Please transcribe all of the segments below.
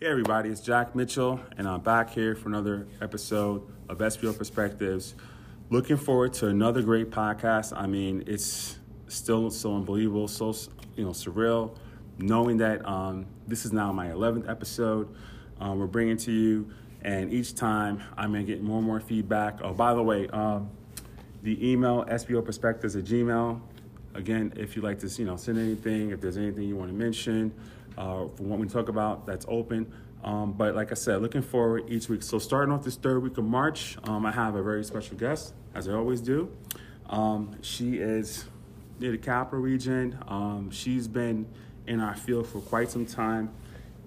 Hey everybody, it's Jack Mitchell, and I'm back here for another episode of SBO Perspectives. Looking forward to another great podcast. I mean, it's still so unbelievable, so you know surreal, knowing that um, this is now my 11th episode. Um, we're bringing to you, and each time I'm gonna get more and more feedback. Oh, by the way, um, the email SBO Perspectives at Gmail. Again, if you'd like to, you know, send anything, if there's anything you want to mention, uh, for what we talk about, that's open. Um, but like I said, looking forward each week. So starting off this third week of March, um, I have a very special guest, as I always do. Um, she is near the capital region. Um, she's been in our field for quite some time.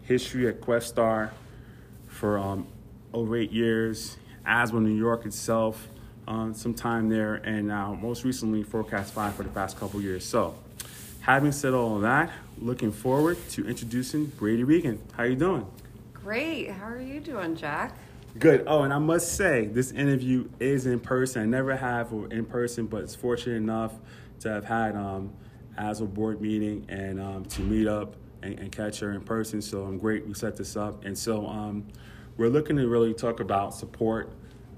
History at Questar for um, over eight years. ASBO New York itself, um, some time there, and now most recently Forecast 5 for the past couple years. So having said all of that, looking forward to introducing Brady Regan. How are you doing? Great. How are you doing, Jack? Good. Oh, and I must say, this interview is in person. I never have in person, but it's fortunate enough to have had um, as a board meeting and um, to meet up and, and, catch her in person. So I'm great we set this up. And so um, we're looking to really talk about support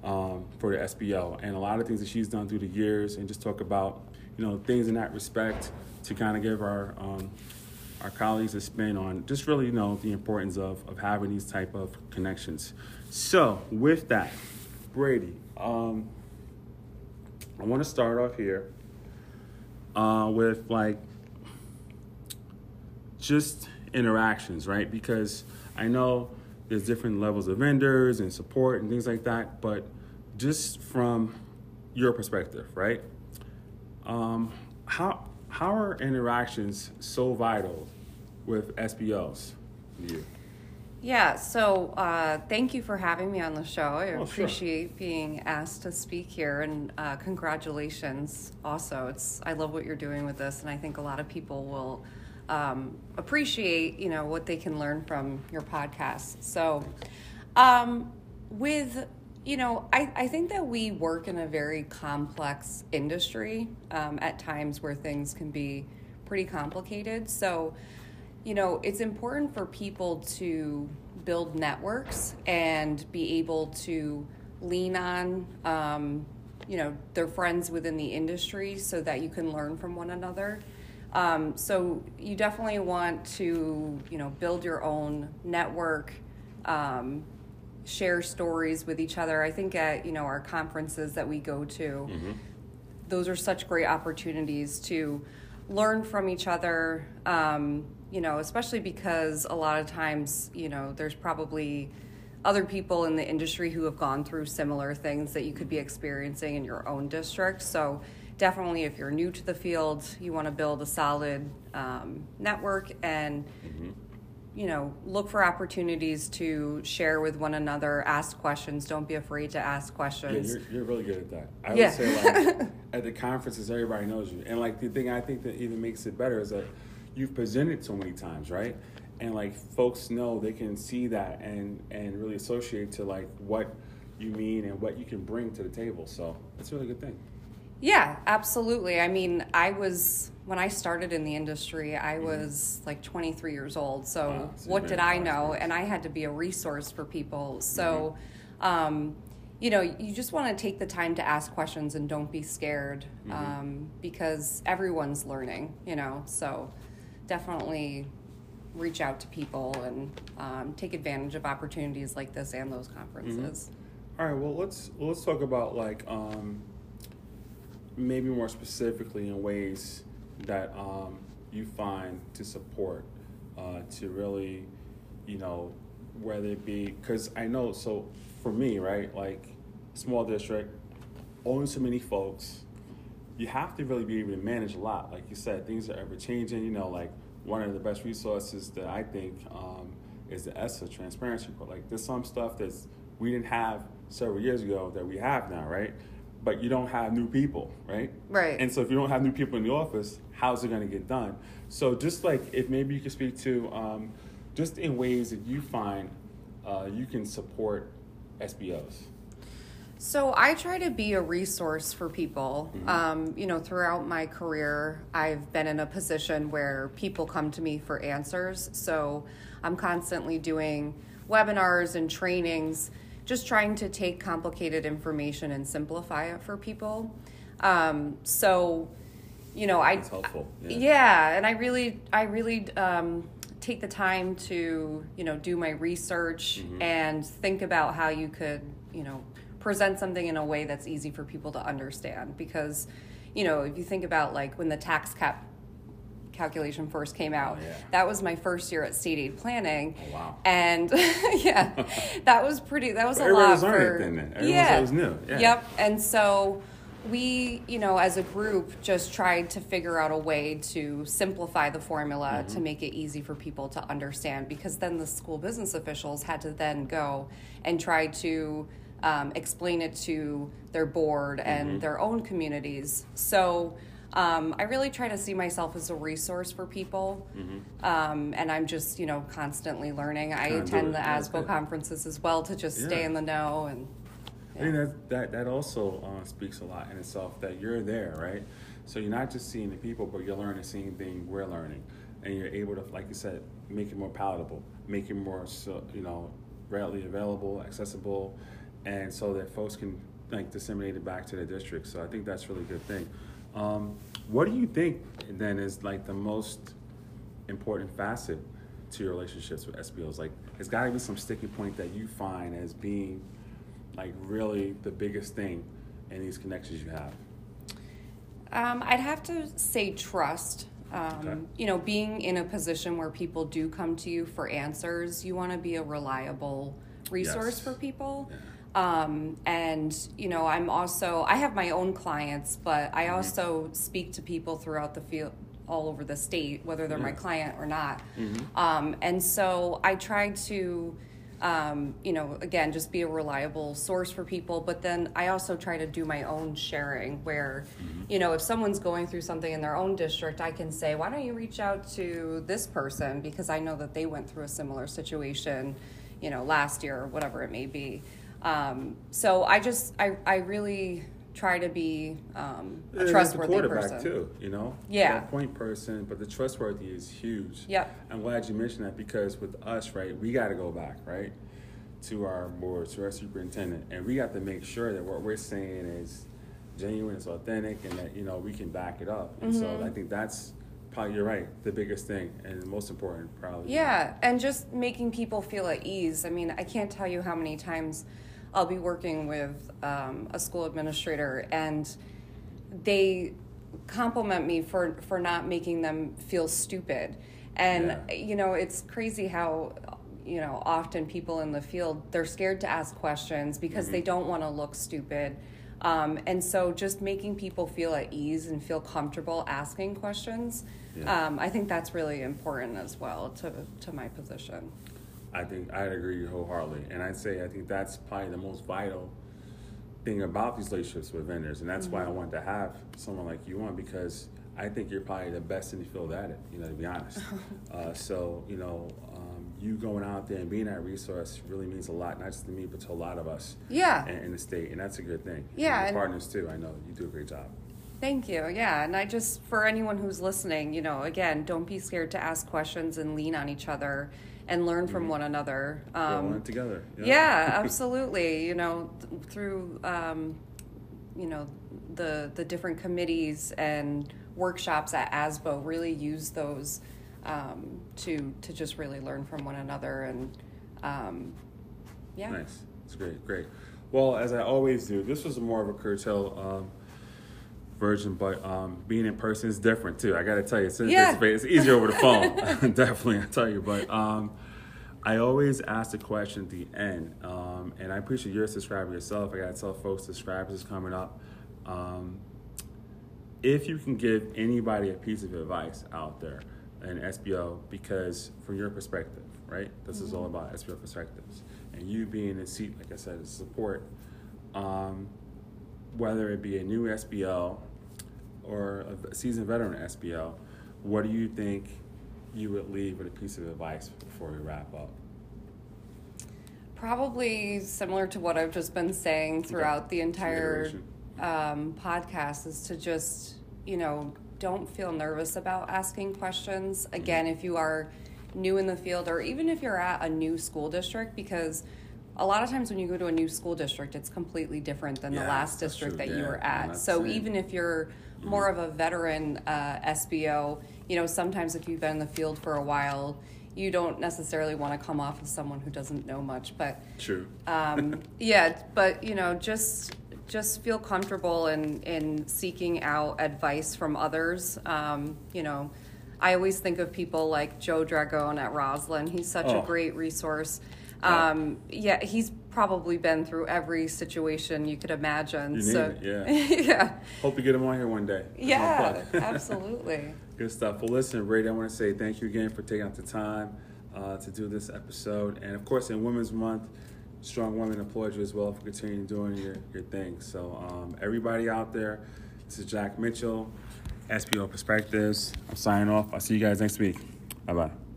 um, for the SBO and a lot of things that she's done through the years and just talk about, you know, things in that respect to kind of give our um, our colleagues a spin on just really you know the importance of, of having these type of connections. So with that, Brady, um, I want to start off here uh, with like just interactions, right? Because I know there's different levels of vendors and support and things like that, but just from your perspective, right? Um, how how are interactions so vital with SBOs you? Yeah, so uh, thank you for having me on the show. I Oh, sure. appreciate being asked to speak here, and uh, congratulations. Also, it's I love what you're doing with this, and I think a lot of people will um, appreciate you know what they can learn from your podcast. So, um, with you know, I, I think that we work in a very complex industry um, at times where things can be pretty complicated. So, you know, it's important for people to build networks and be able to lean on, um, you know, their friends within the industry so that you can learn from one another. Um, so you definitely want to, you know, build your own network, um, share stories with each other. I think at, you know, our conferences that we go to, those are such great opportunities to learn from each other um, you know especially because a lot of times you know there's probably other people in the industry who have gone through similar things that you could be experiencing in your own district so definitely if you're new to the field you want to build a solid um, network and you know look for opportunities to share with one another ask questions don't be afraid to ask Yeah, questions you're, you're really good at that. I Yeah. would say like at the conferences, everybody knows you, and like the thing I think that even makes it better is that you've presented so many times, right? And like folks know they can see that and and really associate to like what you mean and what you can bring to the table. So that's a really good thing. Yeah, absolutely. I mean, I was when I started in the industry, I Mm-hmm. was like 23 years old. So, Wow, so what did I know? five And I had to be a resource for people. So, Mm-hmm. um, you know, you just want to take the time to ask questions and don't be scared Mm-hmm. um, because everyone's learning, you know. So, definitely reach out to people and um, take advantage of opportunities like this and those conferences. All right, well let's let's talk about like um, maybe more specifically in ways that um, you find to support uh, to really, you know, whether it be because I know so for me right like small district, only so many folks. You have to really be able to manage a lot. Like you said, things are ever changing. You know, like one of the best resources that I think um, is the ESSA transparency report. Like there's some stuff that's we didn't have several years ago that we have now, right? But you don't have new people, right? Right. And so if you don't have new people in the office, how's it going to get done? So just like if maybe you could speak to um, just in ways that you find uh, you can support SBOs. So I try to be a resource for people. Mm-hmm. Um, you know, throughout my career, I've been in a position where people come to me for answers. So I'm constantly doing webinars and trainings, just trying to take complicated information and simplify it for people. Um, so, you know, I It's helpful. yeah. and I really, I really um, take the time to, you know, do my research Mm-hmm. and think about how you could, you know, present something in a way that's easy for people to understand. Because, you know, if you think about like when the tax cap calculation first came out, Oh, yeah. that was my first year at state aid planning. Oh, wow. And yeah, that was pretty. That was But a lot was learning for. then, then. Everyone yeah. was new, yeah. Yep. And so we, you know, as a group, just tried to figure out a way to simplify the formula Mm-hmm. to make it easy for people to understand. Because then the school business officials had to then go and try to um, explain it to their board and Mm-hmm. their own communities. So. Um, I really try to see myself as a resource for people, um, and I'm just you know constantly learning. I attend the Yeah, ASBO good. conferences as well to just stay in the know and I think that that that also uh, speaks a lot in itself that you're there, right? So you're not just seeing the people, but you're learning the same thing we're learning, and you're able to, like you said, make it more palatable, make it more so you know readily available, accessible, and so that folks can like disseminate it back to their district. So I think that's a really good thing. Um, what do you think then is like the most important facet to your relationships with SBOs? Like, it's got to be some sticky point that you find as being like really the biggest thing in these connections you have. Um, I'd have to say trust. Um, Okay. You know, being in a position where people do come to you for answers, you want to be a reliable resource Yes. for people. Yeah. Um, and, you know, I'm also, I have my own clients, but Mm-hmm. I also speak to people throughout the field, all over the state, whether they're my client or not. Mm-hmm. Um, and so I try to, um, you know, again, just be a reliable source for people. But then I also try to do my own sharing where, Mm-hmm. you know, if someone's going through something in their own district, I can say, why don't you reach out to this person because I know that they went through a similar situation, you know, last year or whatever it may be. Um, so I just, I, I really try to be um, a Yeah, trustworthy quarterback person. too, you know. Yeah. Point person, but the trustworthy is huge. Yep. I'm glad you mentioned that because with us, right, we got to go back, right, to our board, to our superintendent, and we got to make sure that what we're saying is genuine, it's authentic, and that you know we can back it up. And Mm-hmm. so I think that's probably you're right, the biggest thing and the most important, probably. Yeah, and just making people feel at ease. I mean, I can't tell you how many times I'll be working with um, a school administrator and they compliment me for for not making them feel stupid. And Yeah. you know, it's crazy how you know often people in the field they're scared to ask questions because Mm-hmm. they don't want to look stupid. Um, and so, just making people feel at ease and feel comfortable asking questions, Yeah. um, I think that's really important as well to to my position. I think I'd agree wholeheartedly, and I'd say I think that's probably the most vital thing about these relationships with vendors, and that's why I wanted to have someone like you on because I think you're probably the best in the field at it. You know, to be honest. uh, so you know, um, you going out there and being that resource really means a lot, not just to me, but to a lot of us Yeah. in, in the state, and that's a good thing. Yeah, and and- partners too. I know you do a great job. Thank you. Yeah, and I just for anyone who's listening, you know, again, don't be scared to ask questions and lean on each other and learn from one another. Um, together. yeah, absolutely. You know, th- through um, you know the the different committees and workshops at ASBO, really use those um, to to just really learn from one another and um, yeah. Nice. It's great, great. Well, as I always do, this was more of a curtail um, version, but um, being in person is different too. I got to tell you, it's, Yeah. it's, easier over the phone. Definitely, I tell you. But um, I always ask the question at the end, um, and I appreciate you're a subscriber yourself. I got to tell folks, subscribers is coming up. Um, if you can give anybody a piece of advice out there in SBO, because from your perspective, right, this is all about SBO perspectives, and you being in a seat, like I said, as support, um, whether it be a new SBL or a seasoned veteran SBL, what do you think you would leave with a piece of advice before we wrap up? Probably similar to what I've just been saying throughout the entire um, podcast is to just, you know, don't feel nervous about asking questions. Again, if you are new in the field or even if you're at a new school district, because a lot of times when you go to a new school district, it's completely different than the last district true. that you Yeah, were at. So saying- even if you're more of a veteran uh, SBO, you know, sometimes if you've been in the field for a while, you don't necessarily want to come off as someone who doesn't know much. But True. um, yeah, but you know, just just feel comfortable in in seeking out advice from others. Um, you know, I always think of people like Joe Dragone at Roslyn. He's such Oh. a great resource. Yeah. Um, yeah, he's probably been through every situation you could imagine. You so it, yeah, Hope you get him on here one day. That's yeah, absolutely. Good stuff. Well, listen, Brady, I want to say thank you again for taking out the time uh, to do this episode. And of course, in Women's Month, Strong Women applaud you as well for continuing doing your, your thing. So, um, everybody out there, this is Jack Mitchell, SBO Perspectives. I'm signing off. I'll see you guys next week. Bye bye.